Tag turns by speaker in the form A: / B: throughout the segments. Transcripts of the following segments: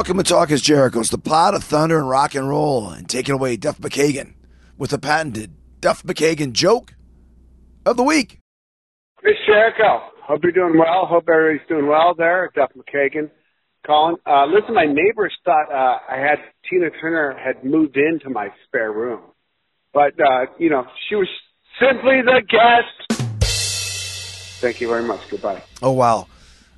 A: Welcome to Talk is Jericho. It's the pod of thunder and rock and roll, and taking away Duff McKagan with the patented Duff McKagan joke of the week.
B: Chris Jericho. Hope you're doing well. Hope everybody's doing well there. Duff McKagan calling. Uh, listen, my neighbors thought uh, I had Tina Turner had moved into my spare room, but uh, you know she was simply the guest. Thank you very much. Goodbye.
A: Oh wow!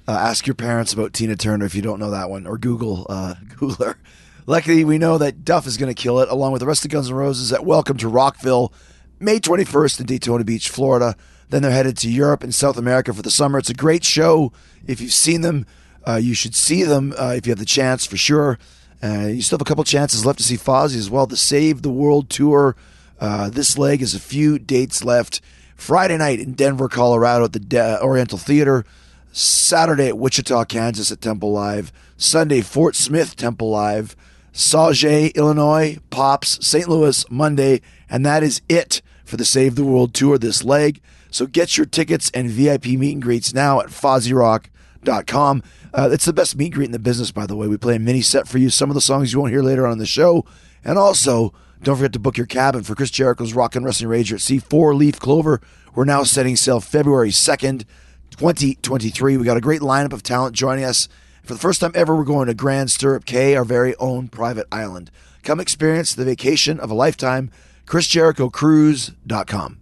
A: Uh, ask your parents about Tina Turner if you don't know that one, or Google uh, Google her. Luckily, we know that Duff is going to kill it, along with the rest of Guns N' Roses at Welcome to Rockville, May 21st in Daytona Beach, Florida. Then they're headed to Europe and South America for the summer. It's a great show. If you've seen them, uh, you should see them uh, if you have the chance for sure. Uh, you still have a couple chances left to see Fozzy as well. The Save the World Tour. Uh, this leg is a few dates left. Friday night in Denver, Colorado at the De- Oriental Theater. Saturday at Wichita, Kansas at Temple Live. Sunday, Fort Smith Temple Live. Sauget, Illinois, Pops, St. Louis, Monday. And that is it for the Save the World Tour this leg. So get your tickets and VIP meet and greets now at FozzyRock.com. Uh, it's the best meet and greet in the business, by the way. We play a mini set for you, some of the songs you won't hear later on in the show. And also, don't forget to book your cabin for Chris Jericho's Rock and Wrestling Rager at Sea Four Leaf Clover. We're now setting sail February 2nd, 2023. We got a great lineup of talent joining us. For the first time ever, we're going to Grand Stirrup Cay, our very own private island. Come experience the vacation of a lifetime. ChrisJerichoCruise.com.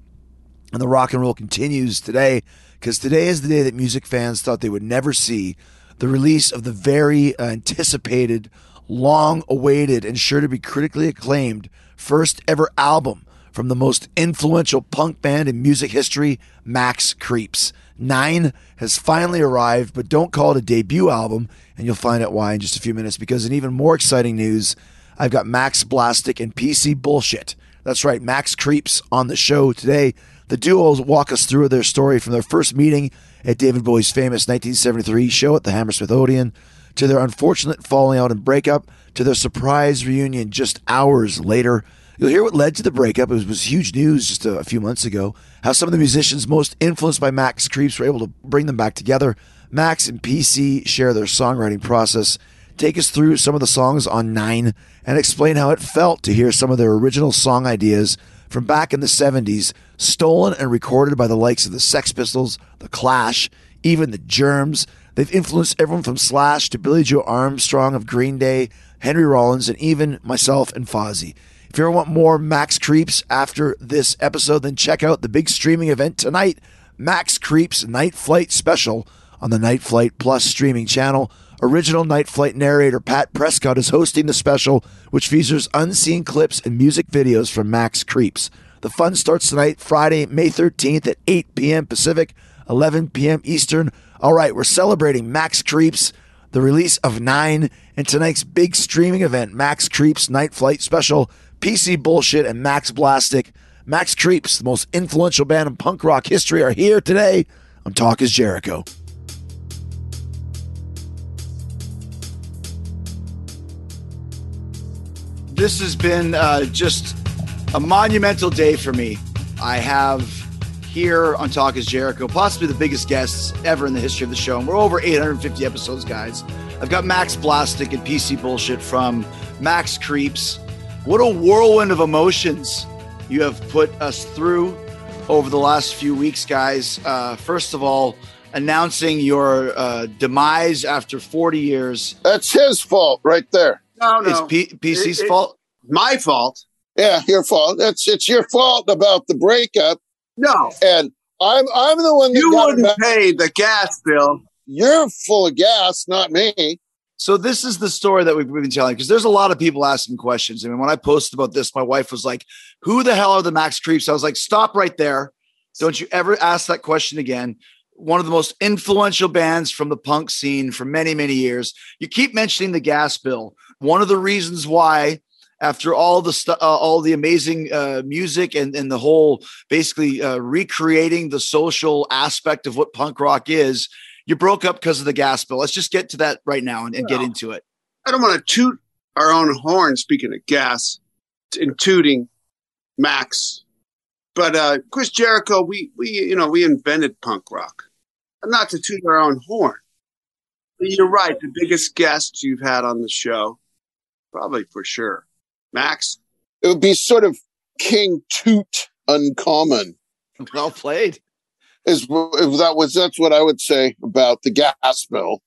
A: And the rock and roll continues today because today is the day that music fans thought they would never see the release of the very uh, anticipated, long awaited, and sure to be critically acclaimed first ever album from the most influential punk band in music history, Max Creeps. Nine has finally arrived, but don't call it a debut album, and you'll find out why in just a few minutes. Because in even more exciting news, I've got Max Blastic and PC Bullshit. That's right, Max Creeps on the show today. The duos walk us through their story from their first meeting at David Bowie's famous 1973 show at the Hammersmith Odeon, to their unfortunate falling out and breakup, to their surprise reunion just hours later. You'll hear what led to the breakup. It was, huge news just a, a, few months ago. How some of the musicians most influenced by Max Creeps were able to bring them back together. Max and PC share their songwriting process, take us through some of the songs on Nine, and explain how it felt to hear some of their original song ideas from back in the 70s, stolen and recorded by the likes of the Sex Pistols, The Clash, even the Germs. They've influenced everyone from Slash to Billie Joe Armstrong of Green Day, Henry Rollins, and even myself and Fozzy. If you ever want more Max Creeps after this episode, then check out the big streaming event tonight, Max Creeps Night Flight Special on the Night Flight Plus streaming channel. Original Night Flight narrator Pat Prescott is hosting the special, which features unseen clips and music videos from Max Creeps. The fun starts tonight, Friday, May 13th at 8 p.m. Pacific, 11 p.m. Eastern. All right, we're celebrating Max Creeps, the release of Nine, and tonight's big streaming event, Max Creeps Night Flight Special, PC Bullshit, and Max Blastic. Max Creeps, the most influential band in punk rock history, are here today on Talk is Jericho. This has been uh, just a monumental day for me. I have here on Talk is Jericho, possibly the biggest guests ever in the history of the show. And we're over 850 episodes, guys.
C: I've got Max Blastic and PC Bullshit from Max Creeps. What a whirlwind of emotions you have put us through over the last few weeks, guys. Uh, first of all, announcing your uh, demise after 40 years
D: That's his fault right there.
B: No, no.
C: is P- PC's
B: It- it-
C: fault.
B: my fault.
D: Yeah, your fault. It's it's your fault about the breakup,
B: No.
D: and I'm I'm the one that
B: You
D: got
B: wouldn't
D: back.
B: pay the gas bill.
D: You're full of gas, not me.
C: So this is the story that we've been telling because there's a lot of people asking questions. I mean, when I posted about this, my wife was like, "Who the hell are the Max Creeps?" I was like, "Stop right there! Don't you ever ask that question again." One of the most influential bands from the punk scene for many, many years. You keep mentioning the gas bill. One of the reasons why, after all the stu- uh, all the amazing uh, music and and the whole basically uh, recreating the social aspect of what punk rock is, you broke up because of the gas bill. Let's just get to that right now and, and get into it.
B: I don't want to toot our own horn, speaking of gas and tooting Max. But uh, Chris Jericho, we, we, you know, we invented punk rock. Not to toot our own horn. But you're right. The biggest guest you've had on the show, probably for sure. Max,
D: It would be sort of King Toot uncommon.
C: Well played.
D: Is if that was that's what I would say about the gas bill.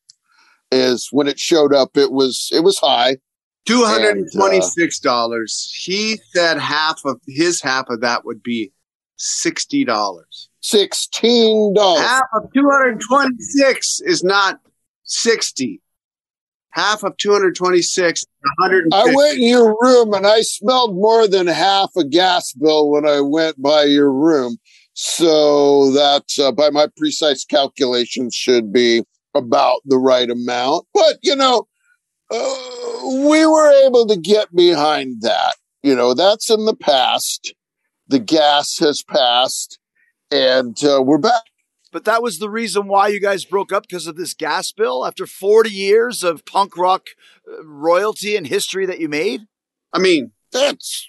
D: Is when it showed up, it was it was high.
B: two hundred and twenty-six dollars. he said half of his half of that would be sixty dollars.
D: Sixteen dollars.
B: Half of 226 is not 60. Half of 226 is 150.
D: I went in your room and I smelled more than half a gas bill when I went by your room. So that, uh, by my precise calculations, should be about the right amount. But, you know, uh, we were able to get behind that. You know, that's in the past. The gas has passed and uh, we're back.
C: But that was the reason why you guys broke up because of this gas bill after 40 years of punk rock uh, royalty and history that you made.
B: I mean,
D: That's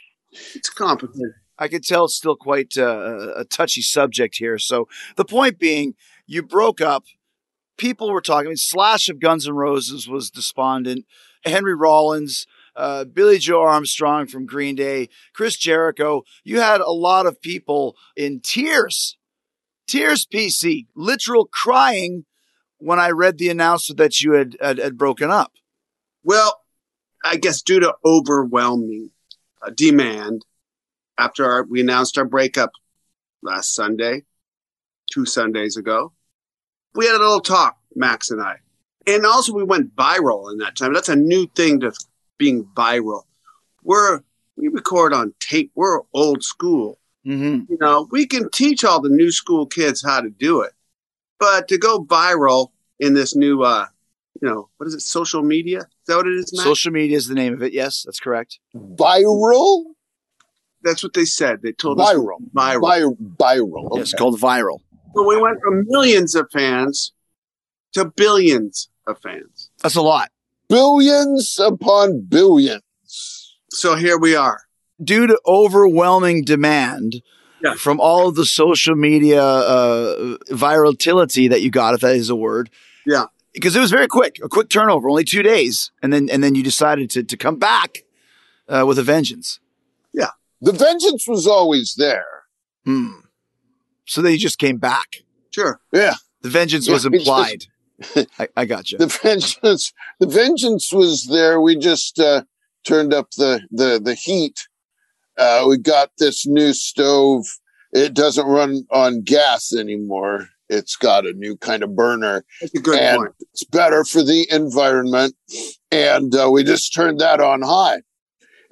B: it's complicated.
C: I can tell it's still quite uh, a touchy subject here. So the point being, you broke up. People were talking. I mean, Slash of Guns N' Roses was despondent. Henry Rollins, uh, Billie Joe Armstrong from Green Day, Chris Jericho. You had a lot of people in tears, tears. PC, literal crying when I read the announcement that you had had, had broken up.
B: Well, I guess due to overwhelming uh, demand after our, we announced our breakup last Sunday, two Sundays ago, we had a little talk, Max and I. And also we went viral in that time. That's a new thing to being viral. We're, we record on tape. We're old school.
C: Mm-hmm.
B: you know, we can teach all the new school kids how to do it. But to go viral in this new, uh, you know, what is it, social media? Is that what it is, Matt?
C: Social media is the name of it. Yes, that's correct.
D: viral.
B: That's what they said. They told us
D: Viral.
B: viral.
D: Vi- viral.
C: Yes,
D: Okay.
C: called viral.
B: So we went from millions of fans to billions of fans.
C: That's a lot.
D: billions upon billions.
B: So here we are.
C: due to overwhelming demand
B: Yeah.
C: from all of the social media uh, virality that you got, if that is a word.
B: Yeah.
C: Because it was very quick, a quick turnover, only two days, and then and then you decided to to come back uh, with a vengeance.
D: The vengeance was always there.
C: Hmm. So then you just came back.
B: Sure.
D: Yeah.
C: The vengeance
D: Yeah,
C: was
D: it's just-
C: implied. I, I got you.
D: The vengeance, the vengeance was there. We just uh, turned up the the the heat. Uh, we got this new stove. It doesn't run on gas anymore. It's got a new kind of burner.
B: That's a good
D: and
B: point.
D: it's better for the environment. And uh, we just turned that on high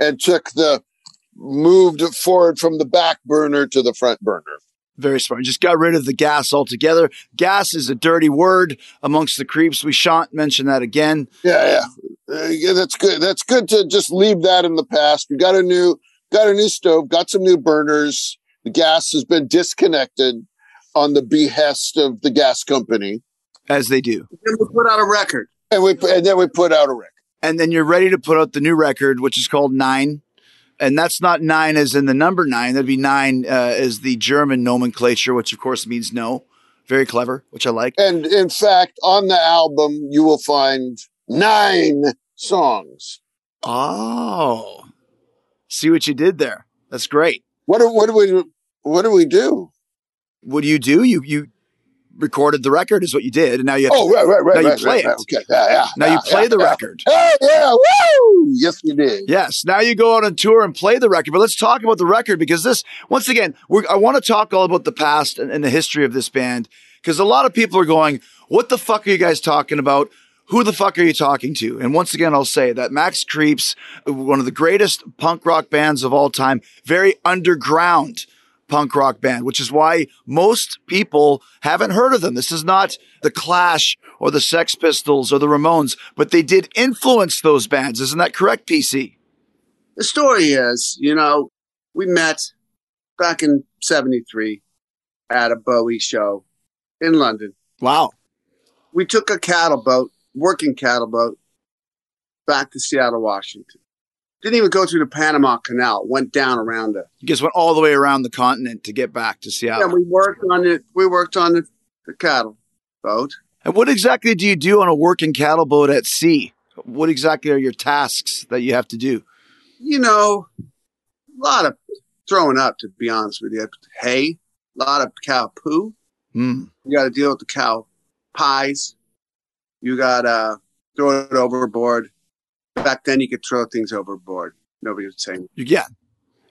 D: and took the moved forward from the back burner to the front burner.
C: Very smart. Just got rid of the gas altogether. Gas is a dirty word amongst the creeps. We shan't mention that again.
D: Yeah, yeah, uh, yeah. That's good. That's good to just leave that in the past. We got a new, got a new stove, got some new burners. The gas has been disconnected on the behest of the gas company,
C: As they do.
B: Then we put out a record.
D: and we and then we put out a record.
C: and then you're ready to put out the new record, which is called Nine. And that's not nine as in the number nine. That'd be nine uh, as the German nomenclature, which of course means no. Very clever, which I like.
D: And in fact, on the album, you will find nine songs.
C: Oh, see what you did there. That's great.
D: What do, what do we what do we do?
C: What do you do? You you recorded the record is what you did, and now you have
D: Oh, right, right, right.
C: Now you play
D: right,
C: it.
D: right. Okay, yeah, yeah.
C: now
D: yeah,
C: you play
D: yeah,
C: the
D: yeah.
C: record.
D: Oh yeah, woo! Yes, we did.
C: Yes. Now you go out on tour and play the record. But let's talk about the record because this, once again, we're, I want to talk all about the past and, and the history of this band because a lot of people are going, "What the fuck are you guys talking about?" Who the fuck are you talking to? And once again, I'll say that Max Creeps, one of the greatest punk rock bands of all time, very underground punk rock band, which is why most people haven't heard of them. This is not the Clash or the Sex Pistols or the Ramones, but they did influence those bands. Isn't that correct, PC?
B: The story is, you know, we met back in 73 at a Bowie show in London.
C: Wow.
B: We took a cattle boat, working cattle boat, back to Seattle, Washington. Didn't even go through the Panama Canal, went down around it.
C: You guys went all the way around the continent to get back to Seattle.
B: Yeah, we worked on it. We worked on the, the cattle boat.
C: and what exactly do you do on a working cattle boat at sea? What exactly are your tasks that you have to do?
B: You know, a lot of throwing up, to be honest with you. Hay, a lot of cow poo.
C: Hmm.
B: You got to deal with the cow pies. You got to throw it overboard. Back then, you could throw things overboard. Nobody would say.
C: Yeah.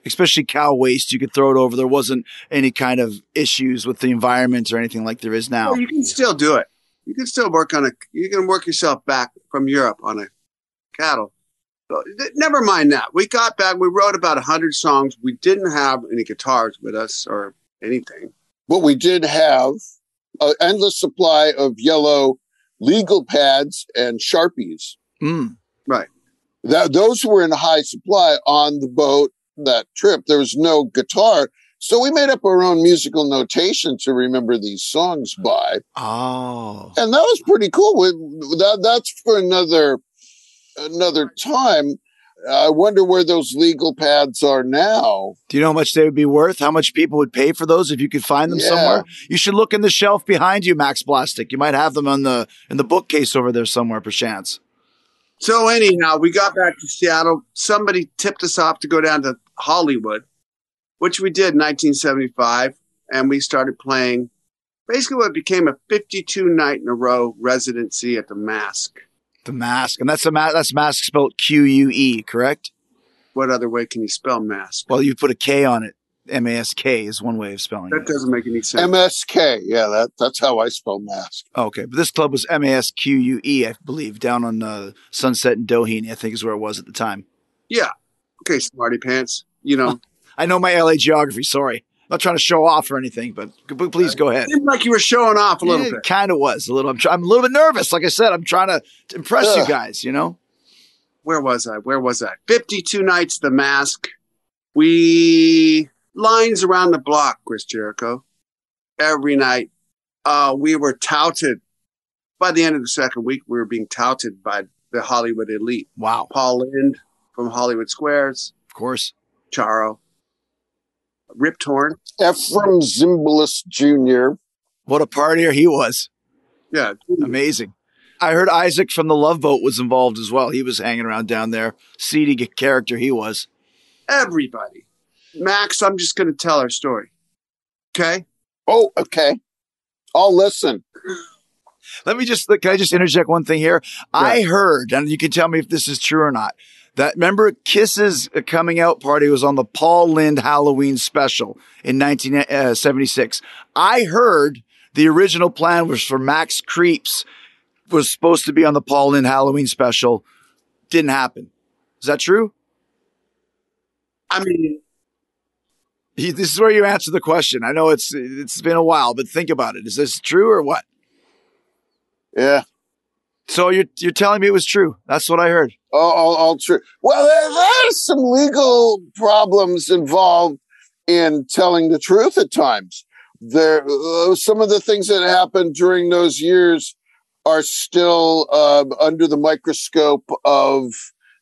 C: Especially cow waste, you could throw it over. There wasn't any kind of issues with the environment or anything like there is now.
B: Well, you can still do it. You can still work on a. You can work yourself back from Europe on a cattle. So, th- never mind that. We got back. We wrote about hundred songs. We didn't have any guitars with us or anything.
D: But we did have an endless supply of yellow legal pads and sharpies.
C: Mm.
D: That those were in high supply on the boat that trip. There was no guitar, so we made up our own musical notation to remember these songs by,
C: Oh.
D: and that was pretty cool. We, that that's for another another time. I wonder where those legal pads are now.
C: Do you know how much they would be worth? How much people would pay for those if you could find them
D: Yeah.
C: somewhere? You should look in the shelf behind you, Max Plastic. You might have them on the in the bookcase over there somewhere, perchance.
B: So anyhow, we got back to Seattle. Somebody tipped us off to go down to Hollywood, which we did in 1975, and we started playing basically what became a 52 night in a row residency at the Mask.
C: The mask, and that's the ma- that's mask spelled Q U E, correct?
B: What other way can you spell mask?
C: Well, you put a K on it. M A S K is one way of spelling
B: That
C: it.
B: That doesn't make any sense.
D: MSK, yeah, that that's how I spell mask.
C: Okay, but this club was M A S Q U E, I believe, down on uh, Sunset and Doheny. I think is where it was at the time.
B: yeah. Okay, smarty pants. You know,
C: I know my LA geography. Sorry, I'm not trying to show off or anything, but but please go ahead.
B: seemed like you were showing off a little bit.
C: Kind of was a little. I'm, try- I'm a little bit nervous. Like I said, I'm trying to, to impress you guys. You know.
B: where was I? Where was I? 52 nights, the mask. We lines around the block, Chris Jericho. Every night. Uh, we were touted. By the end of the second week, we were being touted by the Hollywood elite.
C: Wow.
B: Paul Lynde from Hollywood Squares,
C: Of course.
B: Charo, Rip Torn.
D: Efrem Zimbalist Jr.
C: What a partier he was.
B: Yeah.
C: Amazing. I heard Isaac from the Love Boat was involved as well. He was hanging around down there. Seedy character he was.
B: Everybody. Max, I'm just going to tell our story. Okay?
D: Oh, okay. I'll listen.
C: Let me just can I just interject one thing here? I heard, and you can tell me if this is true or not. That remember Kiss's uh, coming out party was on the Paul Lynde Halloween special in 1976. Uh, I heard the original plan was for Max Creeps was supposed to be on the Paul Lynde Halloween special. Didn't happen. Is that true?
B: I mean,
C: He- This is where you answer the question. I know it's it's been a while, but think about it. Is this true or what?
D: Yeah.
C: So you're you're telling me it was true? That's what I heard.
D: All, all, all true. Well, there, there's some legal problems involved in telling the truth at times. There, uh, some of the things that happened during those years are still uh, under the microscope of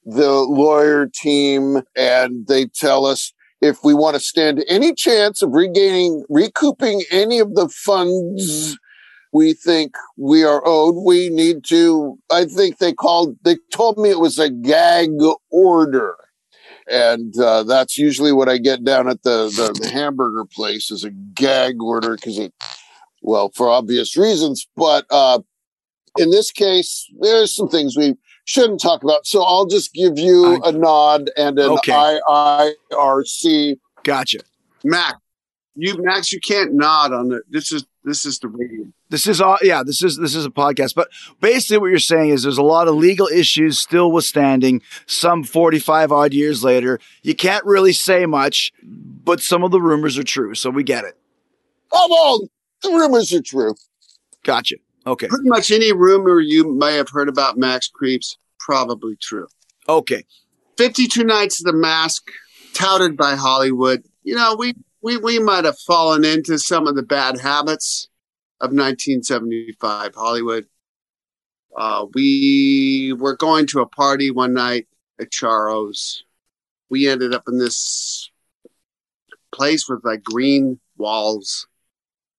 D: the lawyer team, and they tell us if we want to stand any chance of regaining, recouping any of the funds we think we are owed, we need to. I think they called, they told me it was a gag order. And uh, that's usually what I get down at the, the, the hamburger place is a gag order because it, well, for obvious reasons. But uh, in this case, there's some things we shouldn't talk about. So I'll just give you
C: I-
D: a nod and an
C: Okay.
D: IIRC.
C: Gotcha.
B: Mac, you Max, you can't nod on the. This is this is the radio.
C: This is all, yeah, this is this is a podcast, but basically what you're saying is there's a lot of legal issues still withstanding some 45 odd years later. You can't really say much, but some of the rumors are true, so we get it.
D: Oh, well, the rumors are true.
C: Gotcha. Okay.
B: Pretty much any rumor you may have heard about Max Creeps, probably true.
C: Okay.
B: 52 Nights of the Mask, touted by Hollywood. You know, we, we, we might have fallen into some of the bad habits of 1975 Hollywood. Uh, we were going to a party one night at Charo's. We ended up in this place with like green walls,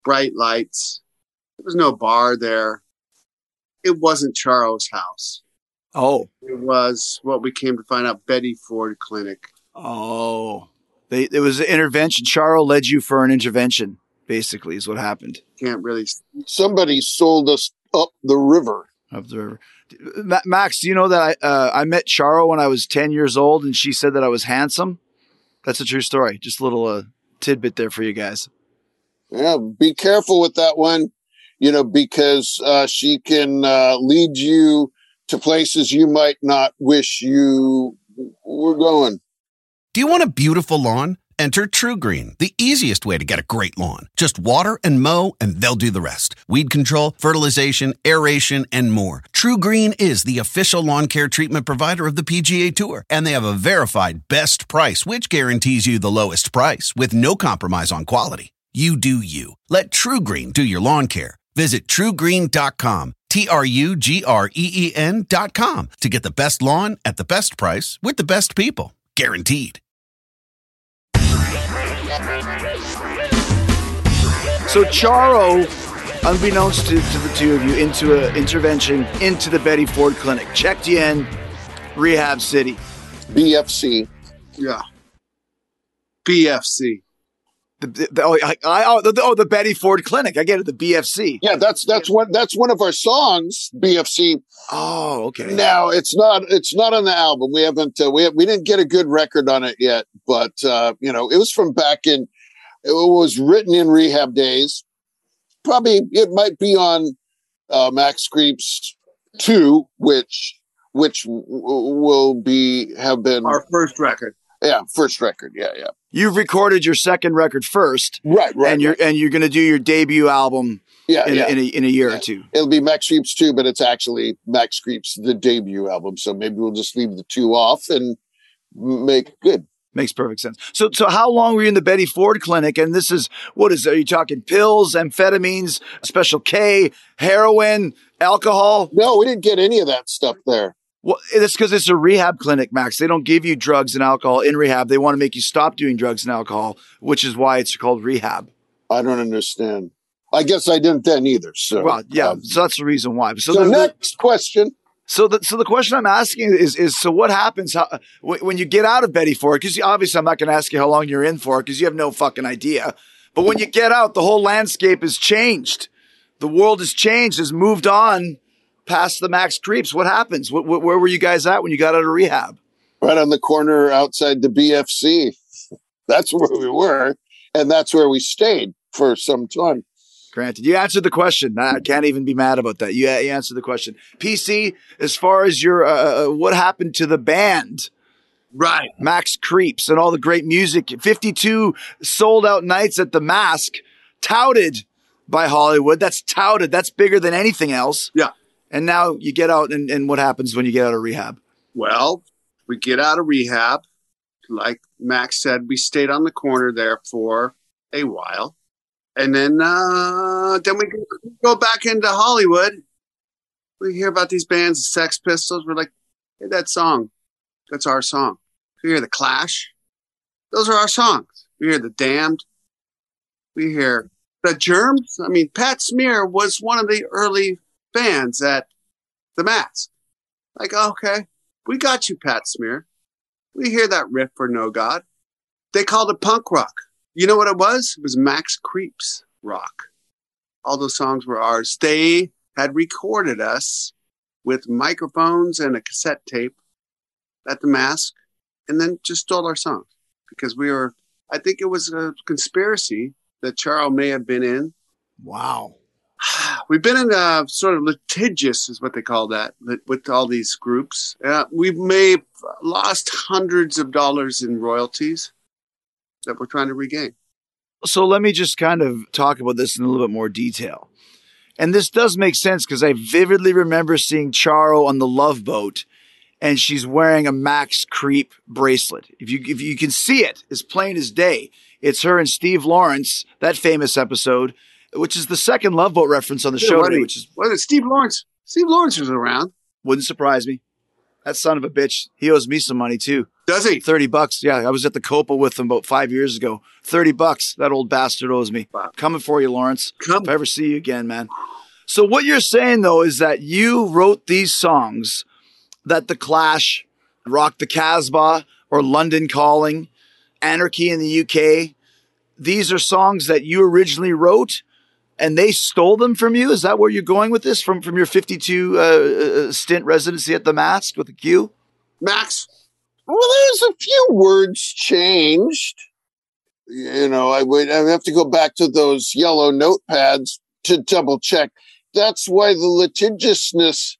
B: bright lights. There was no bar there. It wasn't Charles' house.
C: Oh.
B: It was what we came to find out Betty Ford Clinic.
C: Oh. They, it was an intervention. Charo led you for an intervention, basically, is what happened.
B: Can't really.
D: Somebody sold us up the river.
C: Up the river. Max, do you know that I uh, I met Charo when I was 10 years old and she said that I was handsome? That's a true story. Just a little uh, tidbit there for you guys.
D: Yeah, be careful with that one, you know, because uh, she can uh, lead you to places you might not wish you were going.
E: Do you want a beautiful lawn? Enter TruGreen, the easiest way to get a great lawn. Just water and mow, and they'll do the rest. Weed control, fertilization, aeration, and more. TruGreen is the official lawn care treatment provider of the PGA Tour, and they have a verified best price, which guarantees you the lowest price with no compromise on quality. You do you. Let TruGreen do your lawn care. Visit trugreen.com, T R U G R E E N.com to get the best lawn at the best price with the best people. Guaranteed.
C: So Charo, unbeknownst to, to the two of you, into an intervention into the Betty Ford Clinic, checked you in, Rehab City.
D: BFC.
B: Yeah. BFC.
C: The, the, the- oh, I, I, oh, the, oh, the Betty Ford Clinic. I get it. The BFC.
D: Yeah, that's that's one that's one of our songs. BFC.
C: Oh, okay.
D: Now it's not it's not on the album. We haven't uh, we we didn't get a good record on it yet, but uh, you know it was from back in. It was written in rehab days. Probably it might be on uh, Max Creeps two, which which w- w- will be have been
B: Our first record.
D: Yeah first record. Yeah, yeah.
C: You've recorded your second record first,
D: Right, right.
C: and you're
D: right.
C: and you're going to do your debut album
D: yeah,
C: in,
D: yeah.
C: in, a, in a year
D: Yeah.
C: or two.
D: It'll be Max Creeps 2, but it's actually Max Creeps, the debut album. So maybe we'll just leave the two off and make good.
C: Makes perfect sense. So, so how long were you in the Betty Ford Clinic? And this is what is? Are you talking pills, amphetamines, Special K, heroin, alcohol?
D: No, we didn't get any of that stuff there.
C: Well, it's because it's a rehab clinic, Max. They don't give you drugs and alcohol in rehab. They want to make you stop doing drugs and alcohol, which is why it's called rehab.
D: I don't understand. I guess I didn't then either. So,
C: Well, yeah,
D: um,
C: so that's the reason why. So,
D: so
C: the,
D: next question.
C: so the so the question I'm asking is is so what happens how, when, when you get out of Betty Ford? Because obviously I'm not going to ask you how long you're in for because you have no fucking idea. But when you get out, the whole landscape has changed. The world has changed, has moved on past the Max Creeps. What happens? Wh- wh- where were you guys at when you got out of rehab?
D: Right on the corner outside the BFC. That's where we were. And that's where we stayed for some time.
C: Granted, you answered the question. I can't even be mad about that. You, you answered the question. PC, as far as your uh, uh, what happened to the band,
B: Right.
C: Max Creeps, and all the great music, fifty-two sold out nights at the Mask, touted by Hollywood. That's touted. That's bigger than anything else.
B: Yeah.
C: And now you get out, and, and what happens when you get out of rehab?
B: Well, we get out of rehab. Like Max said, we stayed on the corner there for a while. And then uh, then we go back into Hollywood. We hear about these bands, the Sex Pistols. We're like, hey, that song, that's our song. We hear the Clash. Those are our songs. We hear the Damned. We hear the germs. I mean, Pat Smear was one of the early fans at the Mask. Like, okay, we got you, Pat Smear. We hear that riff for No God. They called it punk rock. You know what it was? It was Max Creeps rock. All those songs were ours. They had recorded us with microphones and a cassette tape at the Mask, and then just stole our songs because we were. I think it was a conspiracy that Charles may have been in.
C: Wow.
B: We've been in a sort of litigious, is what they call that, with all these groups. Uh, we've made lost hundreds of dollars in royalties that we're trying to regain.
C: So let me just kind of talk about this in a little bit more detail. And this does make sense because I vividly remember seeing Charo on the Love Boat and she's wearing a Max Creep bracelet. If you if you can see it, as plain as day. It's her and Steve Lawrence, that famous episode, which is the second Love Boat reference on the show today, which is
B: what is Steve Lawrence? Steve Lawrence was around.
C: wouldn't surprise me. That son of a bitch, he owes me some money too.
B: Does he?
C: 30 bucks. Yeah, I was at the Copa with him about five years ago. 30 bucks. That old bastard owes me.
B: Wow.
C: Coming for you, Lawrence.
B: Come.
C: If I ever see you again, man. So what you're saying though is that you wrote these songs that the Clash, Rock the Casbah, or London Calling, Anarchy in the UK. These are songs that you originally wrote, and they stole them from you. Is that where you're going with this? From from your 52 uh, uh, stint residency at the Mask with the Q?
B: Max,
D: Well, there's a few words changed. You know, I would I have to go back to those yellow notepads to double check. That's why the litigiousness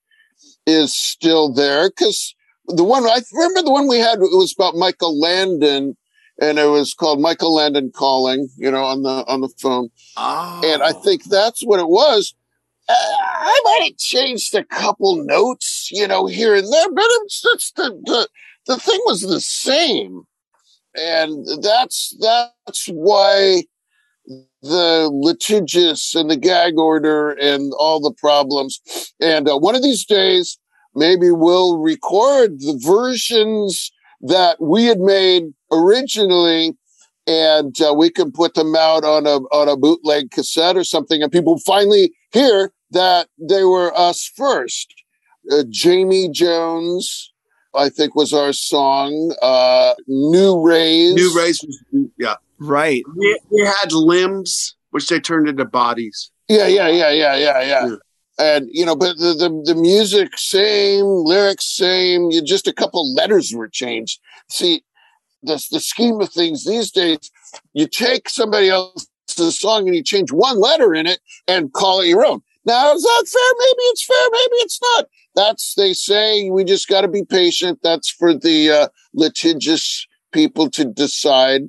D: is still there. Because the one I remember the one we had it was about Michael Landon, and it was called Michael Landon calling. You know, on the on the phone.
C: Oh.
D: And I think that's what it was. Uh, I might have changed a couple notes, you know, here and there, but it's, it's the, the the thing was the same, and that's that's why the litigious and the gag order and all the problems. And uh, one of these days, maybe we'll record the versions that we had made originally and uh, we can put them out on a on a bootleg cassette or something, and people finally hear that they were us first. Uh, Jamie Jones, I think, was our song. Uh, New Rays,
B: New Race was, yeah.
C: right.
B: We, we had limbs, which they turned into bodies.
D: Yeah, yeah, yeah, yeah, yeah, yeah.
B: Yeah.
D: And you know, but the, the the music same, lyrics same. You just a couple letters were changed. See, the the scheme of things these days, you take somebody else's song and you change one letter in it and call it your own. Now is that fair? Maybe it's fair. Maybe it's not. That's they say. We just got to be patient. That's for the uh, litigious people to decide.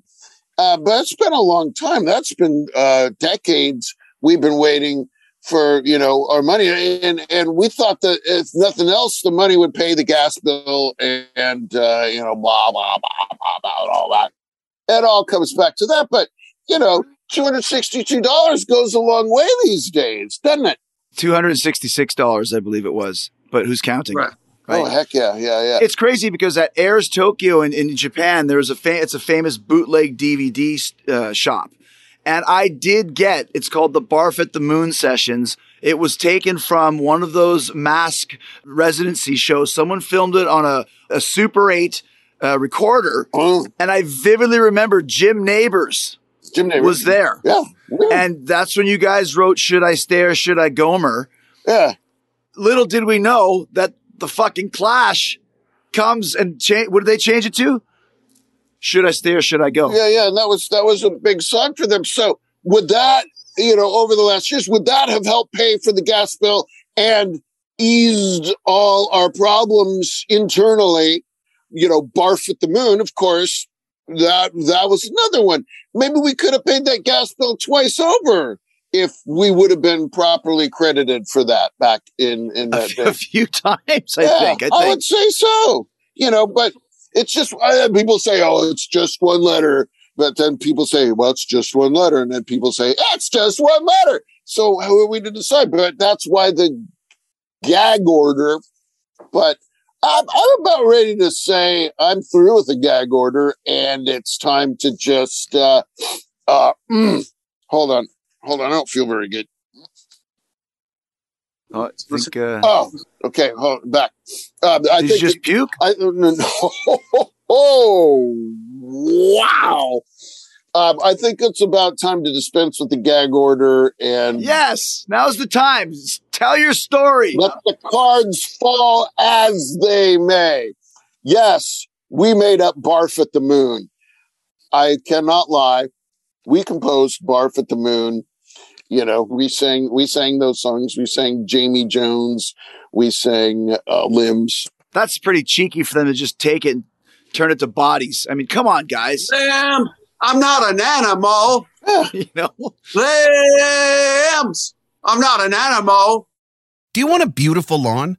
D: Uh, but it's been a long time. That's been uh, decades. We've been waiting for you know our money, and and we thought that if nothing else, the money would pay the gas bill and, and uh, you know blah blah blah blah blah and all that. It all comes back to that. But you know, two hundred sixty-two dollars goes a long way these days, doesn't it?
C: Two hundred and sixty-six dollars, I believe it was. But who's counting?
B: Right.
D: Oh heck yeah, yeah, yeah.
C: It's crazy because at Airs Tokyo in, in Japan, there's a fa- it's a famous bootleg DVD uh, shop, and I did get it's called the Barf at the Moon sessions. It was taken from one of those mask residency shows. Someone filmed it on a, a Super 8 uh, recorder,
D: Oh,
C: and I vividly remember Jim Nabors
D: Jim Nabor
C: was there.
D: Yeah, yeah,
C: And that's when you guys wrote "Should I Stay or Should I Gomer?"
D: yeah.
C: little did we know that the fucking Clash comes and change. What did they change it to? Should I stay or should I go?
D: Yeah, yeah, and that was that was a big song for them. So would that, you know, over the last years, would that have helped pay for the gas bill and eased all our problems internally? You know, barf at the moon, of course. That that was another one. Maybe we could have paid that gas bill twice over if we would have been properly credited for that back in in
C: A
D: that day.
C: a few times, I
D: Yeah,
C: think. I
D: I
C: think.
D: would say so. You know, but it's just people say, "Oh, it's just one letter," but then people say, "Well, it's just one letter," and then people say, "It's just one letter." So how are we to decide? But that's why the gag order. But I'm, I'm about ready to say I'm through with the gag order, and it's time to just uh, uh, mm, hold on. hold on. I don't feel very good.
C: Oh, I think, uh,
D: Oh, okay. Hold back. Uh, I
C: did you
D: think
C: just puke?
D: I no, no. Oh, wow. Um, I think it's about time to dispense with the gag order and
C: Yes, now's the time. Tell your story.
D: let the cards fall as they may. Yes, we made up Barf at the Moon. I cannot lie. We composed Barf at the Moon. You know, we sang we sang those songs. We sang Jamie Jones. We sang uh, Limbs.
C: That's pretty cheeky for them to just take it and turn it to bodies. I mean, come on, guys.
B: Sam, I'm not an animal.
C: you know,
B: Lambs, I'm not an animal.
E: Do you want a beautiful lawn?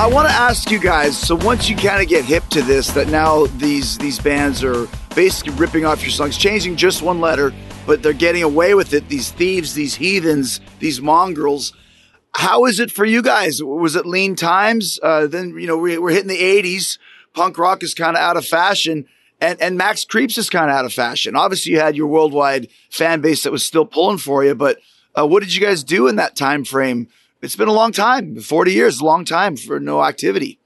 C: I want to ask you guys. So once you kind of get hip to this, that now these these bands are basically ripping off your songs, changing just one letter, but they're getting away with it. These thieves, these heathens, these mongrels. How is it for you guys? Was it lean times? Uh, then you know we, we're hitting the '80s. Punk rock is kind of out of fashion, and and Max Creeps is kind of out of fashion. Obviously, you had your worldwide fan base that was still pulling for you, but uh, what did you guys do in that time frame? It's been a long time, 40 years, a long time for no activity.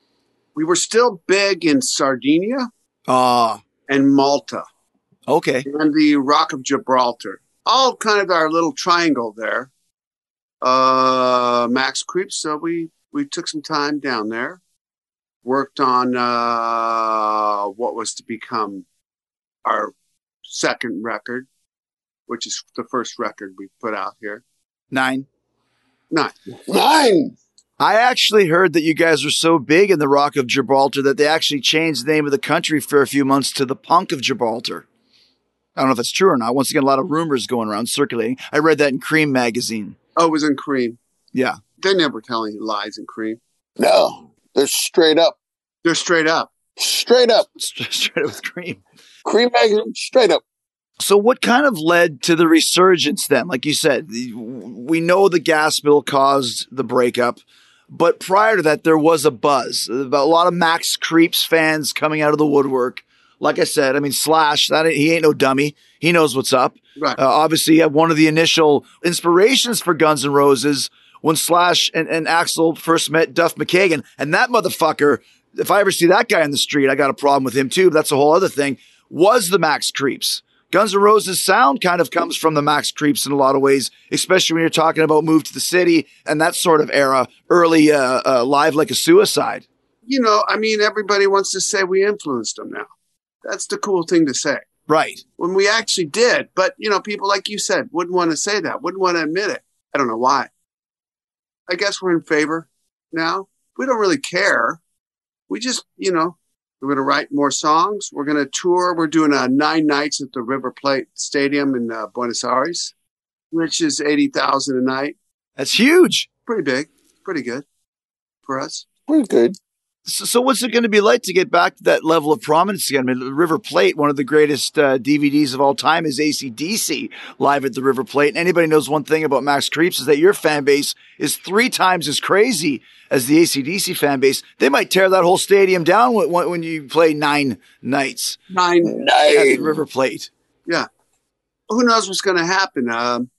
B: We were still big in Sardinia
C: Ah,
B: and Malta
C: okay.
B: and the Rock of Gibraltar. All kind of our little triangle there. Uh, Max Creeps. So we we took some time down there, worked on uh, what was to become our second record, which is the first record we put out here.
C: Nine.
B: Nine.
D: Nine.
C: I actually heard that you guys were so big in the Rock of Gibraltar that they actually changed the name of the country for a few months to the Punk of Gibraltar. I don't know if that's true or not. Once again, a lot of rumors going around circulating. I read that in Cream magazine.
B: Oh, it was in Cream.
C: Yeah.
B: They never tell any lies in Cream.
D: No, they're straight up.
B: They're straight up.
D: Straight up.
C: Straight up with Cream.
D: Cream magazine, straight up.
C: So, what kind of led to the resurgence then? Like you said, we know the gas bill caused the breakup, but prior to that, there was a buzz about a lot of Max Creeps fans coming out of the woodwork. Like I said, I mean, Slash, that he ain't no dummy. He knows what's up.
B: Right.
C: Uh, obviously, one of the initial inspirations for Guns N' Roses when Slash and, and Axl first met Duff McKagan, and that motherfucker. If I ever see that guy in the street, I got a problem with him too. But that's a whole other thing. Was the Max Creeps? Guns N' Roses sound kind of comes from the Max Creeps in a lot of ways, especially when you're talking about Move to the City and that sort of era, early uh, uh, Live Like a Suicide.
B: You know, I mean, everybody wants to say we influenced them now. That's the cool thing to say.
C: Right.
B: When we actually did. But, you know, people like you said wouldn't want to say that, wouldn't want to admit it. I don't know why. I guess we're in favor now. We don't really care. We just, you know, we're going to write more songs. We're going to tour. We're doing uh, nine nights at the River Plate Stadium in uh, Buenos Aires, which is 80,000 a night.
C: That's huge.
B: Pretty big, pretty good for us.
D: Pretty good.
C: So, so what's it going to be like to get back to that level of prominence again? I mean, the River Plate, one of the greatest uh, DVDs of all time, is ACDC live at the River Plate. And anybody knows one thing about Max Creeps is that your fan base is three times as crazy as the ACDC fan base. They might tear that whole stadium down when, when you play nine nights
B: Nine
C: at the River Plate.
B: yeah. Who knows what's going to happen? Um,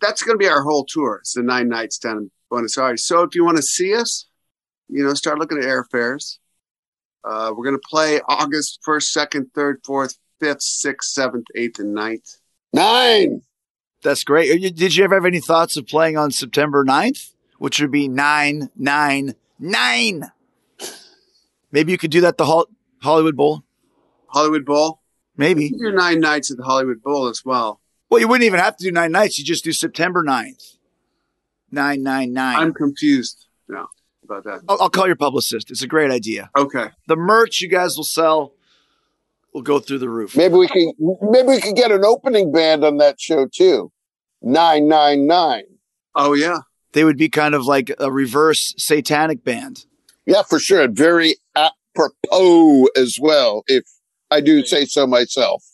B: that's going to be our whole tour. It's the nine nights down in Buenos Aires. So if you want to see us, you know, start looking at airfares. Uh, we're going to play August 1st, 2nd, 3rd, 4th, 5th, 6th, 7th, 8th, and 9th.
D: Nine.
C: That's great. You- Did you ever have any thoughts of playing on September 9th, which would be 9, 9, 9? Maybe you could do that the Hol- Hollywood Bowl.
B: Hollywood Bowl.
C: Maybe.
B: We do nine nights at the Hollywood Bowl as well.
C: Well, you wouldn't even have to do nine nights. You just do September 9th. 999.
B: I'm confused now about that.
C: I'll, I'll call your publicist. It's a great idea.
B: Okay.
C: The merch you guys will sell. will go through the roof.
D: Maybe we can maybe we could get an opening band on that show too. Nine nine nine.
B: Oh yeah.
C: They would be kind of like a reverse satanic band.
D: Yeah, for sure. Very apropos as well, if I do say so myself.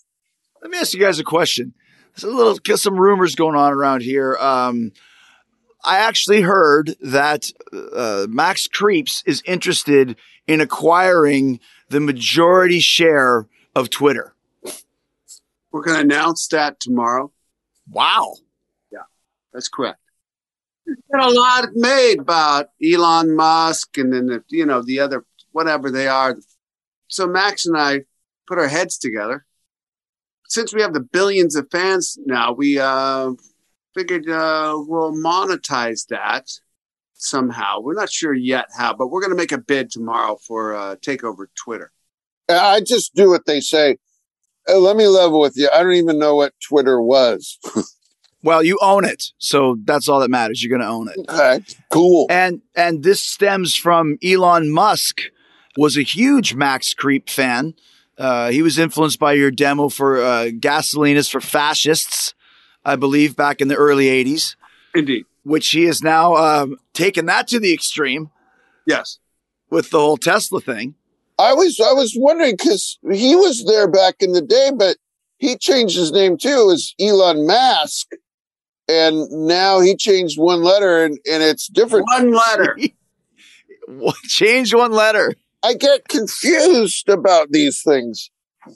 C: Let me ask you guys a question. There's a little, get some rumors going on around here. Um, I actually heard that uh, Max Creeps is interested in acquiring the majority share of Twitter.
B: We're gonna announce that tomorrow.
C: Wow.
B: Yeah, that's correct. There's been a lot made about Elon Musk and then the, you know the other whatever they are. So Max and I put our heads together. Since we have the billions of fans now, we uh, figured uh, we'll monetize that somehow. We're not sure yet how, but we're going to make a bid tomorrow for uh, takeover Twitter.
D: I just do what they say. Uh, let me level with you. I don't even know what Twitter was.
C: Well, you own it, so that's all that matters. You're going to own it.
D: okay, cool.
C: And and this stems from Elon Musk was a huge Max Creep fan. Uh, he was influenced by your demo for uh, Gasoline is for Fascists, I believe, back in the early '80s,
B: Indeed.
C: which he has now um, taken that to the extreme
B: Yes.
C: with the whole Tesla thing.
D: I was I was wondering because he was there back in the day, but he changed his name too as Elon Musk, and now he changed one letter and, and it's different.
B: One letter.
C: What- Change one letter.
D: I get confused about these things.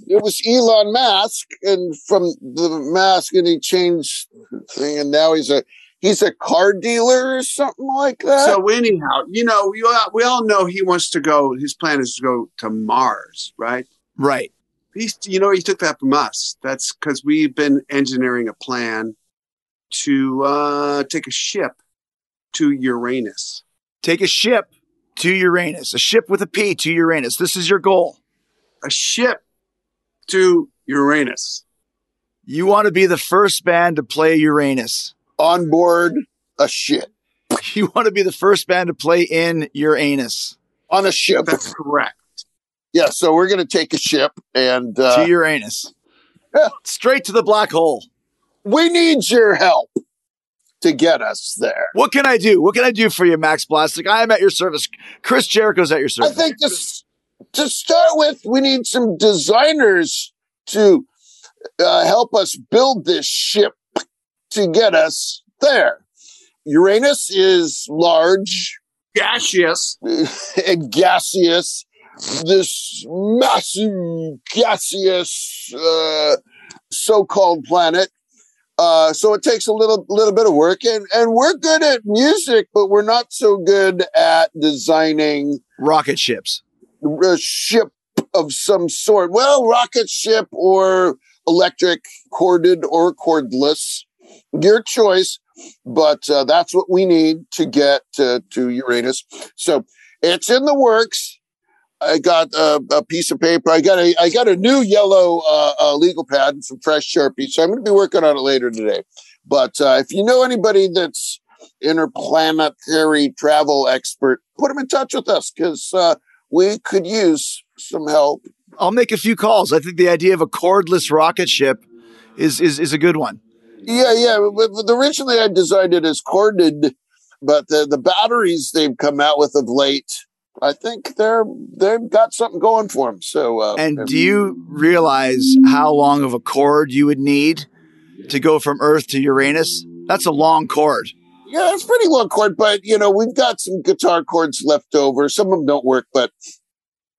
D: It was Elon Musk, and from the mask, and he changed thing, and now he's a he's a car dealer or something like that.
B: So anyhow, you know, we all, we all know he wants to go. His plan is to go to Mars, right?
C: Right.
B: He's, you know, he took that from us. That's because we've been engineering a plan to uh, take a ship to Uranus.
C: Take a ship to Uranus. A ship with a P to Uranus. This is your goal.
B: A ship to Uranus.
C: You want to be the first band to play Uranus.
D: on board a ship
C: You want to be the first band to play in Uranus.
D: on a ship.
B: That's correct.
D: Yeah, so we're gonna take a ship, and uh,
C: to Uranus.
D: Yeah.
C: Straight to the black hole.
D: we need your help to get us there.
C: What can I do? What can I do for you, Max Plastic? I am at your service. Chris Jericho's at your service.
D: I think to, s- to start with, we need some designers to uh, help us build this ship to get us there. Uranus is large
B: Gaseous.
D: and gaseous. This massive gaseous uh, so-called planet. Uh, so it takes a little little bit of work, and and we're good at music, but we're not so good at designing
C: Rocket ships.
D: A ship of some sort. Well, rocket ship or electric, corded or cordless, your choice. But uh, that's what we need to get uh, to Uranus. So it's in the works. I got a, a piece of paper. I got a I got a new yellow uh, uh, legal pad and some fresh sharpie. So I'm going to be working on it later today. But uh, if you know anybody that's interplanetary travel expert, put them in touch with us because uh, we could use some help.
C: I'll make a few calls. I think the idea of a cordless rocket ship is is, is a good one.
D: Yeah, yeah. Originally, I designed it as corded, but the the batteries they've come out with of late, I think they're they've got something going for them. So, uh,
C: And do you realize how long of a cord you would need to go from Earth to Uranus? That's a long cord.
D: Yeah, it's pretty long chord, but you know we've got some guitar chords left over. Some of them don't work, but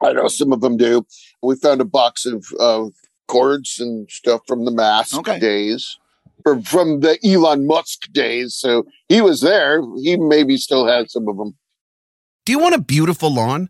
D: I know some of them do. We found a box of uh, cords and stuff from the mask
C: Okay.
D: days, or from the Elon Musk days. So he was there. He maybe still has some of them.
E: Do you want a beautiful lawn?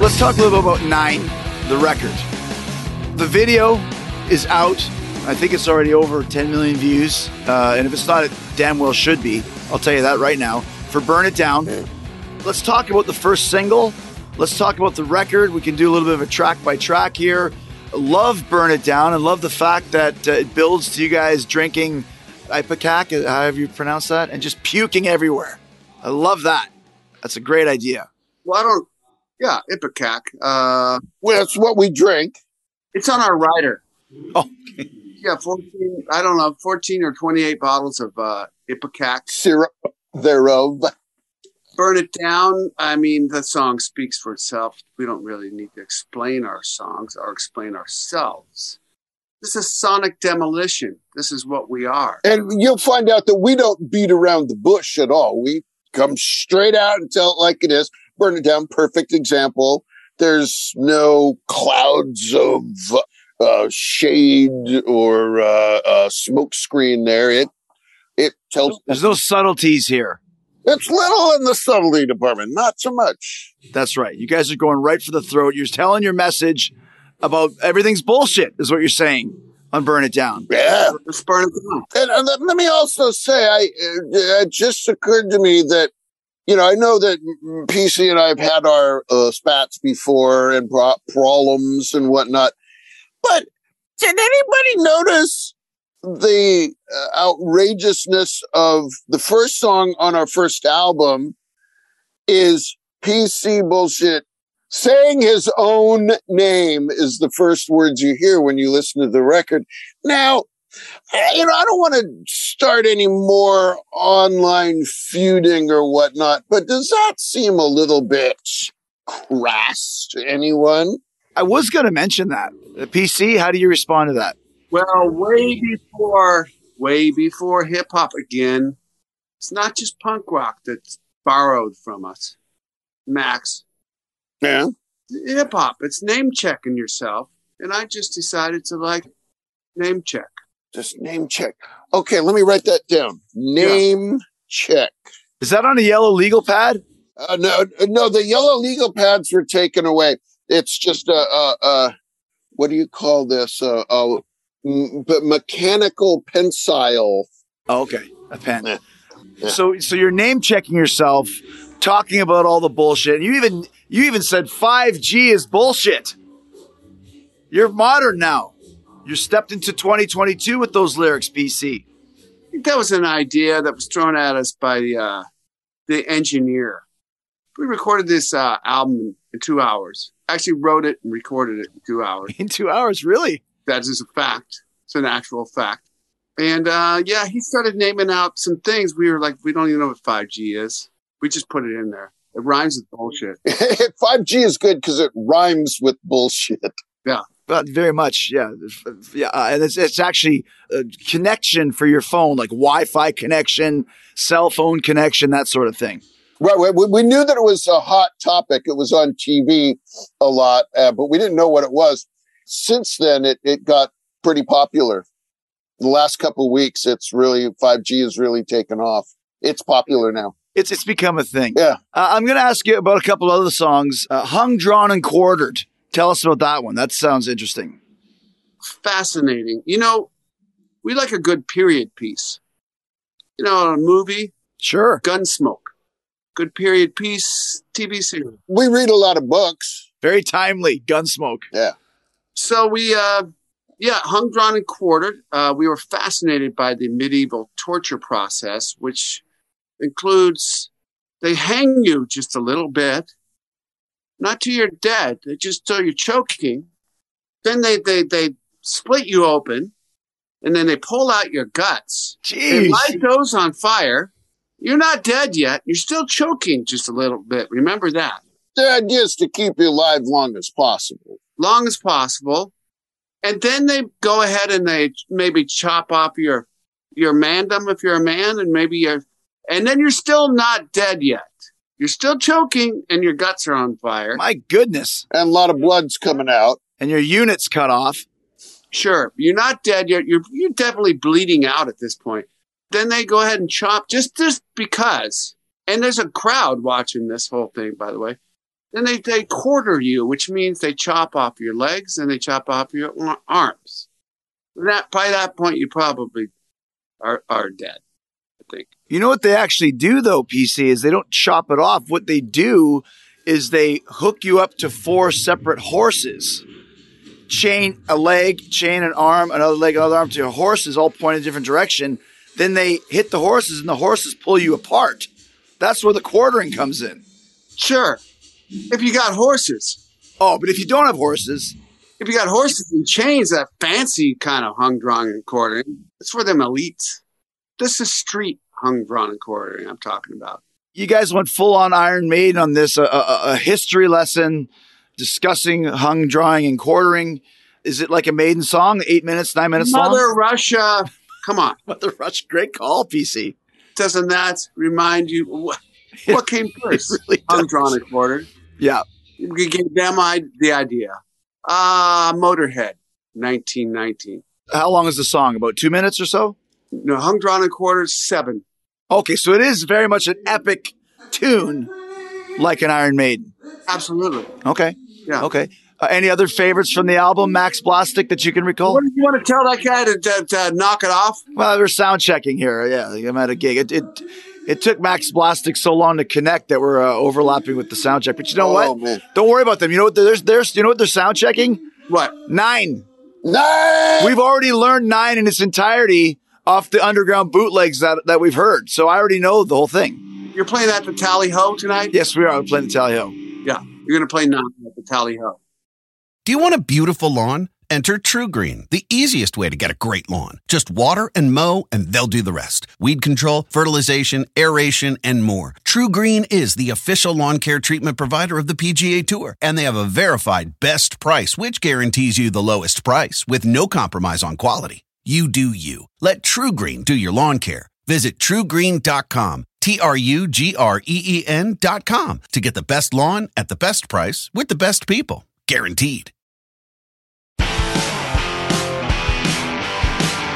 C: Let's talk a little bit about Nine, the record. the video is out. I think it's already over 10 million views. Uh, and if it's not, it damn well should be. I'll tell you that right now. For Burn It Down, let's talk about the first single. Let's talk about the record. We can do a little bit of a track by track here. Love Burn It Down and love the fact that uh, it builds to you guys drinking Ipecac, however you pronounce that, and just puking everywhere. I love that. That's a great idea.
B: Well, I don't. Yeah, Ipecac. Uh,
D: Well, it's what we drink.
B: it's on our rider.
C: Oh,
B: Yeah, fourteen. I don't know, fourteen or twenty-eight bottles of uh, Ipecac.
D: Syrup thereof.
B: Burn it down. I mean, the song speaks for itself. We don't really need to explain our songs or explain ourselves. This is sonic demolition. This is what we are.
D: And you'll find out that we don't beat around the bush at all. We come straight out and tell it like it is. Burn it down. Perfect example. There's no clouds of uh, shade or uh, uh, smoke screen there. It it tells
C: there's no subtleties here.
D: it's little in the subtlety department, not so much.
C: That's right. You guys are going right for the throat. You're telling your message about everything's bullshit, is what you're saying on Burn It Down.
D: Yeah.
B: Let's burn it down.
D: And, and let, me also say, I it just occurred to me that you know I know that PC and I have had our uh, spats before and pro- problems and whatnot, but did anybody notice the uh, outrageousness of the first song on our first album is PC bullshit. Saying his own name is the first words you hear when you listen to the record. Now, Eh, you know, I don't want to start any more online feuding or whatnot, but does that seem a little bit crass to anyone?
C: I was going to mention that. Uh, the PC, how do you respond to that?
B: Well, way before, way before hip hop again. It's not just punk rock that's borrowed from us, Max.
D: Yeah.
B: Hip hop. It's name checking yourself, and I just decided to like name check.
D: Just name check. Okay, let me write that down. Name check.
C: Is that on a yellow legal pad?
D: Uh, no, no, the yellow legal pads were taken away. It's just a, a, a what do you call this? A, a m- mechanical pencil.
C: Oh, okay, a pen.
D: Yeah. Yeah.
C: So, so you're name checking yourself, talking about all the bullshit. You even, you even said 5G is bullshit. You're modern now. You stepped into 2022 with those lyrics, BC.
B: I think that was an idea that was thrown at us by the uh, the engineer. We recorded this uh, album in two hours. Actually, wrote it and recorded it in two hours.
C: In two hours, really?
B: That is a fact. It's an actual fact. And uh, yeah, he started naming out some things. We were like, we don't even know what 5G is. We just put it in there. It rhymes with bullshit.
D: 5G is good because it rhymes with bullshit.
C: But very much, yeah, yeah. Uh, and it's it's actually a connection for your phone, like Wi-Fi connection, cell phone connection, that sort of thing.
D: Right. We, we knew that it was a hot topic. It was on TV a lot, uh, but we didn't know what it was. Since then, it, it got pretty popular. The last couple of weeks, it's really 5G has really taken off. It's popular now.
C: It's it's become a thing.
D: Yeah.
C: Uh, I'm going to ask you about a couple other songs. Uh, Hung, Drawn, and Quartered. Tell us about that one. That sounds interesting.
B: Fascinating. You know, we like a good period piece. You know, a movie,
C: Sure.
B: Gunsmoke. Good period piece, TV series.
D: We read a lot of books.
C: Very timely. Gunsmoke. Yeah.
B: So we, uh, yeah, hung, drawn, and quartered. Uh, we were fascinated by the medieval torture process, which includes they hang you just a little bit, not till you're dead, they just till you're choking. Then they they they split you open, and then they pull out your guts. They
C: Jeez.
B: light those on fire. You're not dead yet. You're still choking just a little bit. Remember that.
D: The idea is to keep you alive long as possible.
B: long as possible. And then they go ahead and they maybe chop off your your mandum if you're a man, and maybe you're, and then you're still not dead yet. You're still choking, and your guts are on fire.
C: My goodness.
D: And a lot of blood's coming out.
C: And your unit's cut off.
B: Sure, you're not dead yet. You're you're definitely bleeding out at this point. Then they go ahead and chop just just because. And there's a crowd watching this whole thing, by the way. then they, they quarter you, which means they chop off your legs and they chop off your arms. That by that point, you probably are are dead.
C: You know what they actually do though, PC, is they don't chop it off. What they do is they hook you up to four separate horses. Chain a leg, chain an arm, another leg, another arm to your horses, all point in a different direction. Then they hit the horses and the horses pull you apart. That's where the quartering comes in.
B: Sure, if you got horses,
C: Oh, but if you don't have horses,
B: if you got horses and chains, that fancy kind of hung, drawn, and quartering, it's for them elites. This is street hung, drawn, and quartering. I'm talking about.
C: you guys went full on Iron Maiden on this, a, a, a history lesson discussing hung, drawing, and quartering. Is it like a Maiden song, eight minutes, nine minutes
B: Mother
C: long?
B: Russia, come on.
C: Mother Rush, great call, PC.
B: Doesn't that remind you what, what came first?
C: Really
B: hung,
C: does.
B: drawn, and quartered.
C: Yeah.
B: We gave them I- the idea. Ah, Motorhead, 1919.
C: How long is the song? About two minutes or so?
B: No, hung, drawn, and quartered, seven.
C: Okay, so it is very much an epic tune, like an Iron Maiden.
B: Absolutely.
C: Okay,
B: Yeah.
C: okay. Uh, any other favorites from the album, Max Plastic, that you can recall?
B: What you want to tell that guy to, to, to knock it off?
C: Well, we're sound checking here. Yeah, I'm at a gig. It it, it took Max Plastic so long to connect that we're uh, overlapping with the sound check. But you know
D: Oh,
C: what?
D: man.
C: Don't worry about them. You know what? There's there's you know what they're sound checking
B: What?
C: nine.
D: Nine.
C: We've already learned nine in its entirety off the underground bootlegs that that we've heard. So I already know the whole thing.
B: You're playing at the Tally Ho tonight?
C: Yes, we are We're playing the Tally Ho.
B: Yeah. You're going to play nine at the Tally Ho.
E: Do you want a beautiful lawn? Enter TruGreen, the easiest way to get a great lawn. Just water and mow, and they'll do the rest. Weed control, fertilization, aeration, and more. TruGreen is the official lawn care treatment provider of the PGA Tour, and they have a verified best price, which guarantees you the lowest price with no compromise on quality. You do you. Let TruGreen do your lawn care. Visit trugreen.com, T R U G R E E N.com to get the best lawn at the best price with the best people. Guaranteed.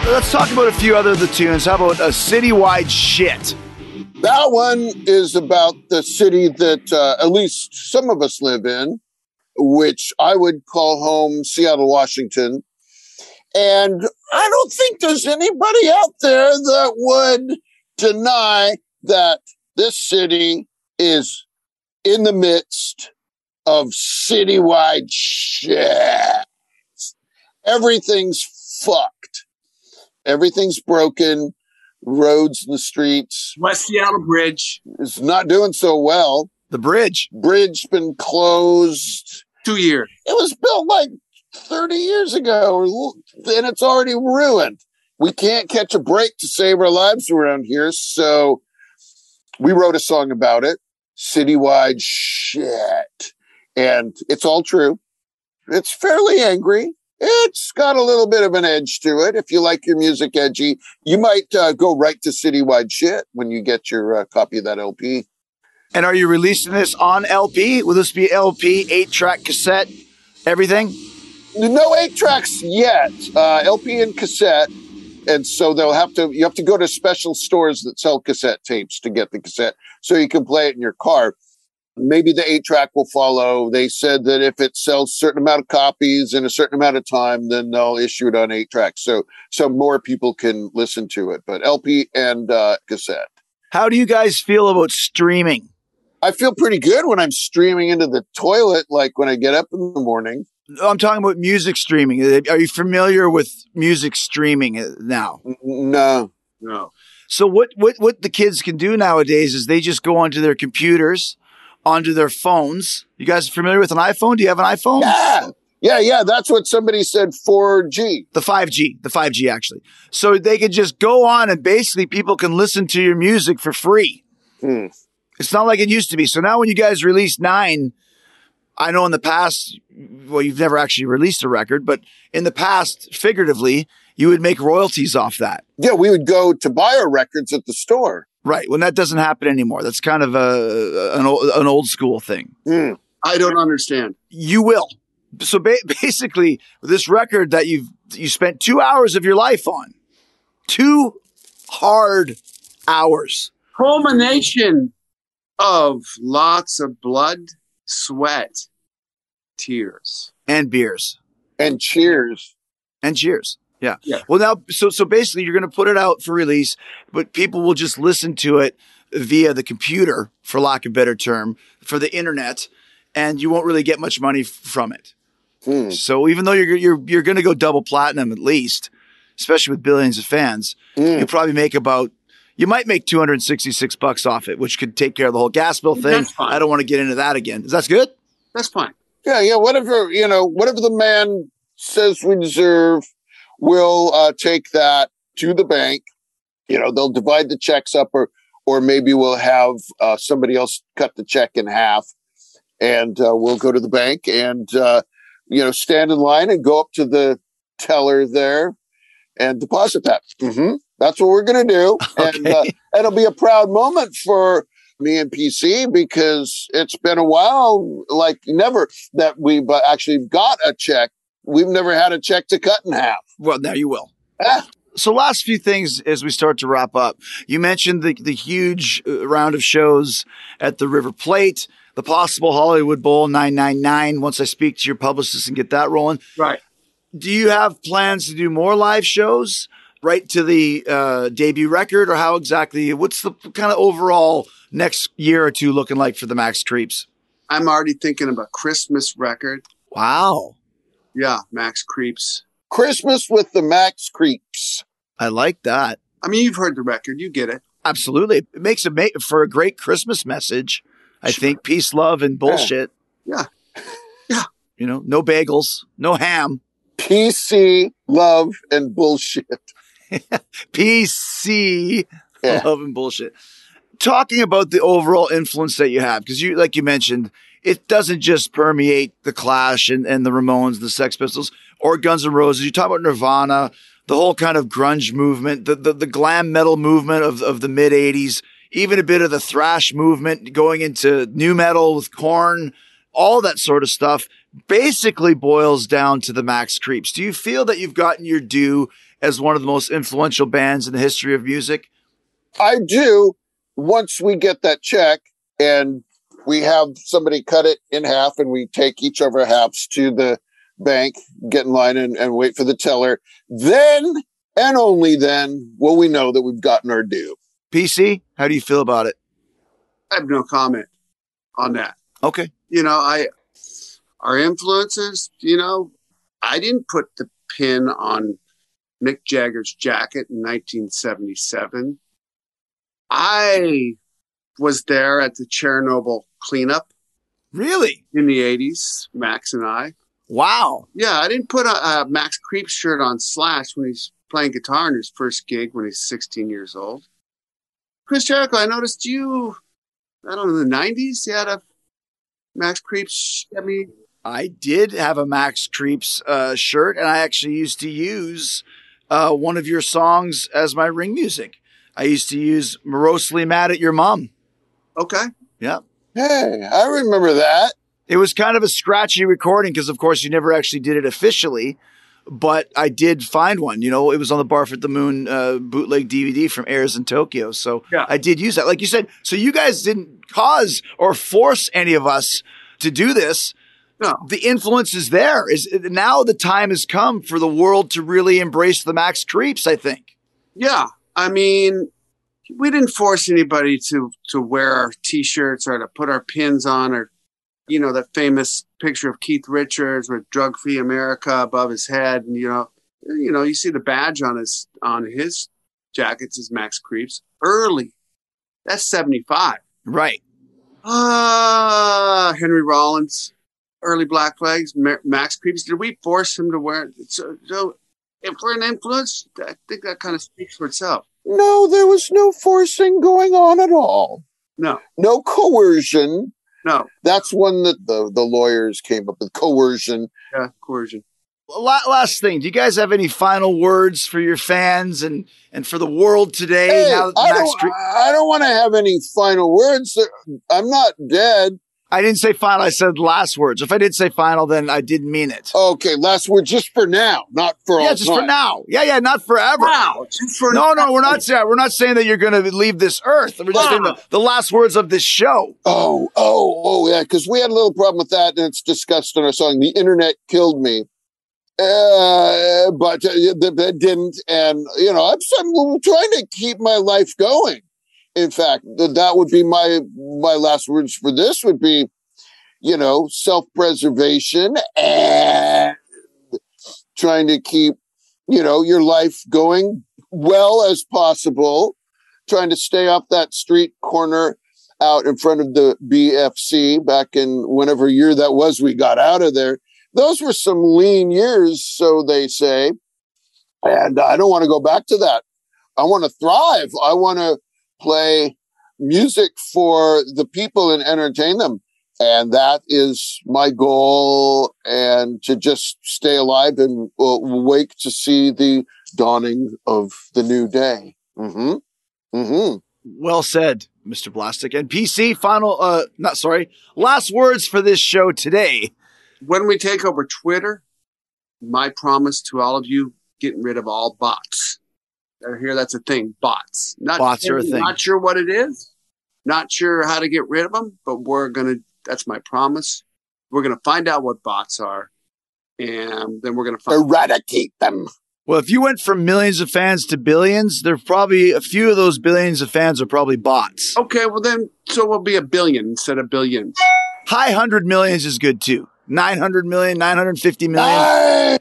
C: Let's talk about a few other of the tunes. How about a citywide shit?
D: That one is about the city that uh, at least some of us live in, which I would call home Seattle, Washington. And I don't think there's anybody out there that would deny that this city is in the midst of citywide shit. Everything's fucked. Everything's broken. Roads and the streets
B: West Seattle Bridge,
D: is not doing so well.
C: The bridge.
D: Bridge been closed.
B: two years.
D: It was built like 30 years ago, and it's already ruined. We can't catch a break to save our lives around here, so we wrote a song about it. Citywide shit, and it's all true. It's fairly angry. It's got a little bit of an edge to it. If you like your music edgy, you might uh, go right to Citywide shit when you get your uh, copy of that LP.
C: And are you releasing this on LP? Will this be LP, eight track cassette, everything?
D: No eight tracks yet. Uh, lp and cassette. And so they'll have to you have to go to special stores that sell cassette tapes to get the cassette so you can play it in your car. Maybe the eight track will follow. They said that if it sells a certain amount of copies in a certain amount of time then they'll issue it on eight track so so more people can listen to it. But lp and uh, cassette.
C: How do you guys feel about streaming?
D: i feel pretty good when i'm streaming into the toilet like when i get up in the morning
C: I'm talking about music streaming. Are you familiar with music streaming uh, now?
D: No
B: No.
C: So what what what the kids can do nowadays is they just go onto their computers, onto their phones. You guys are familiar with an iPhone? Do you have an iPhone?
D: Yeah. Yeah, yeah. That's what somebody said 4G.
C: The 5G, the 5G actually. So they could just go on and basically people can listen to your music for free.
D: Hmm.
C: It's not like it used to be. So now when you guys release nine, I know in the past, well, you've never actually released a record, but in the past, figuratively, you would make royalties off that.
D: Yeah, we would go to buy our records at the store.
C: Right. When that doesn't happen anymore. That's kind of a, an, old, an old school thing.
D: Hmm.
B: I don't understand.
C: You will. So ba- basically, this record that you've you spent two hours of your life on, two hard hours.
B: Culmination of lots of blood sweat, tears.
C: And beers.
D: And cheers.
C: And cheers. Yeah.
B: Yeah.
C: Well, now, so so basically, you're going to put it out for release, but people will just listen to it via the computer, for lack of a better term, for the internet, and you won't really get much money f- from it.
D: Hmm.
C: So even though you're you're you're going to go double platinum at least, especially with billions of fans,
D: Hmm.
C: you'll probably make about you might make 266 bucks off it, which could take care of the whole gas bill thing.
B: That's fine.
C: I don't want to get into that again. Is that good?
B: That's fine.
D: Yeah, yeah. Whatever you know, whatever the man says we deserve, we'll uh, take that to the bank. You know, they'll divide the checks up, or or maybe we'll have uh, somebody else cut the check in half, and uh, we'll go to the bank and uh, you know stand in line and go up to the teller there and deposit that. hmm That's what we're gonna do, and uh, it'll be a proud moment for me and PC because it's been a while, like never that we've uh, actually got a check. We've never had a check to cut in half.
C: Well, now you will.
D: Ah,
C: So, last few things as we start to wrap up. You mentioned the the huge uh, round of shows at the River Plate, the possible Hollywood Bowl 999. Once I speak to your publicist and get that rolling,
B: Right.
C: do you have plans to do more live shows right to the uh, debut record, or how exactly? What's the kind of overall next year or two looking like for the Max Creeps?
B: I'm already thinking of a Christmas record.
C: Wow,
B: Yeah, Max Creeps.
D: Christmas with the Max Creeps.
C: I like that.
B: I mean, you've heard the record. You get it.
C: Absolutely, it makes it ma- for a great Christmas message. I think peace, love, and bullshit.
B: Yeah. Yeah.
C: You know, no bagels, no ham.
D: PC, love, and bullshit.
C: PC,
D: Yeah.
C: love and bullshit. Talking about the overall influence that you have, because you, like you mentioned, it doesn't just permeate the Clash and, and the Ramones, the Sex Pistols, or Guns N' Roses. You talk about Nirvana, the whole kind of grunge movement, the the, the glam metal movement of, of the mid '80s, even a bit of the thrash movement going into nu metal with Korn, all that sort of stuff. Basically boils down to the Max Creeps. Do you feel that you've gotten your due as one of the most influential bands in the history of music?
D: I do. Once we get that check and we have somebody cut it in half and we take each of our halves to the bank, get in line and, and wait for the teller, then and only then will we know that we've gotten our due.
C: PC, how do you feel about it?
B: I have no comment on that.
C: Okay.
B: You know, I our influences. You know, I didn't put the pin on Mick Jagger's jacket in 1977. I was there at the Chernobyl cleanup
C: Really?
B: in the 80s. Max and I.
C: Wow.
B: Yeah, I didn't put a, a Max Creep shirt on Slash when he's playing guitar in his first gig when he's 16 years old. Chris Jericho, I noticed you, I don't know, in the 90s, you had a Max Creep Chevy.
C: I mean, I did have a Max Creeps uh, shirt, and I actually used to use uh, one of your songs as my ring music. I used to use Morosely Mad at Your Mom.
B: Okay.
C: Yeah.
D: Hey, I remember that.
C: It was kind of a scratchy recording because, of course, you never actually did it officially, but I did find one. You know, it was on the Barf at the Moon uh, bootleg DVD from Airs in Tokyo. So
B: Yeah.
C: I did use that. Like you said, so you guys didn't cause or force any of us to do this.
B: No.
C: The influence is there. Is now the time has come for the world to really embrace the Max Creeps, I think.
B: Yeah. I mean, we didn't force anybody to, to wear our t-shirts or to put our pins on or, you know, that famous picture of Keith Richards with drug free America above his head. And, you know, you know, you see the badge on his, on his jackets is Max Creeps early. That's 75.
C: Right.
B: Ah, Henry Rollins, early Black Flags, Max Creeps. Did we force him to wear it? So, so if we're an influence, I think that kind of speaks for itself.
D: No, there was no forcing going on at all.
B: No,
D: No coercion.
B: no,
D: That's one that the, the lawyers came up with coercion.
B: yeah, coercion.
C: Last thing, do you guys have any final words for your fans and and for the world today?
D: Hey,
C: now that
D: I
C: Max
D: don't,
C: Creep-
D: I don't want to have any final words. I'm not dead.
C: I didn't say final. I said last words. If I did say final, then I didn't mean it.
D: Okay, last word just for now, not for all
C: yeah, just for now. Yeah, yeah, not forever.
B: Wow. Just for
C: No, no, we're not saying we're not saying that you're going to leave this earth. We're just saying the, the last words of this show.
D: Oh, oh, oh, yeah, because we had a little problem with that, and it's discussed in our song. The internet killed me. Uh, but uh, that that didn't. And, you know, I'm, I'm trying to keep my life going. In fact, th- that would be my, my last words for this would be, you know, self-preservation and trying to keep, you know, your life going well as possible, trying to stay off that street corner out in front of the BFC back in whenever year that was we got out of there. Those were some lean years, so they say. And I don't want to go back to that. I want to thrive. I want to play music for the people and entertain them. And that is my goal and to just stay alive and uh, wake to see the dawning of the new day. Mm-hmm. Mm-hmm.
C: Well said, Mr. Plastic. And PC, final, uh, not sorry, last words for this show today.
B: when we take over Twitter, my promise to all of you, getting rid of all bots. I hear that's a thing. Bots. Not
C: Bots are a thing.
B: Not sure what it is. Not sure how to get rid of them, but we're gonna. That's my promise. We're gonna find out what bots are, and then we're gonna find.
D: Eradicate them.
C: Well, if you went from millions of fans to billions, there's probably a few of those billions of fans are probably bots.
B: Okay, well then, so we'll be a billion instead of billions.
C: High hundred millions is good too. 900 million, 950 million.
D: Nine,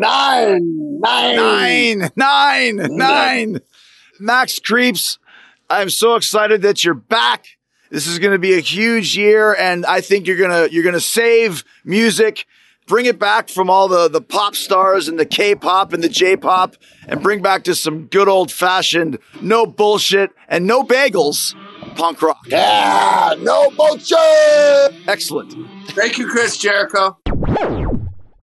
D: nine, nine.
C: Nine, nine, nine. Max Creeps, I'm so excited that you're back. This is going to be a huge year, and I think you're gonna you're gonna save music, bring it back from all the the pop stars and the K-pop and the J-pop, and bring back to some good old fashioned, no bullshit and no bagels, punk rock.
D: Yeah, no bullshit.
C: Excellent.
B: Thank you, Chris Jericho.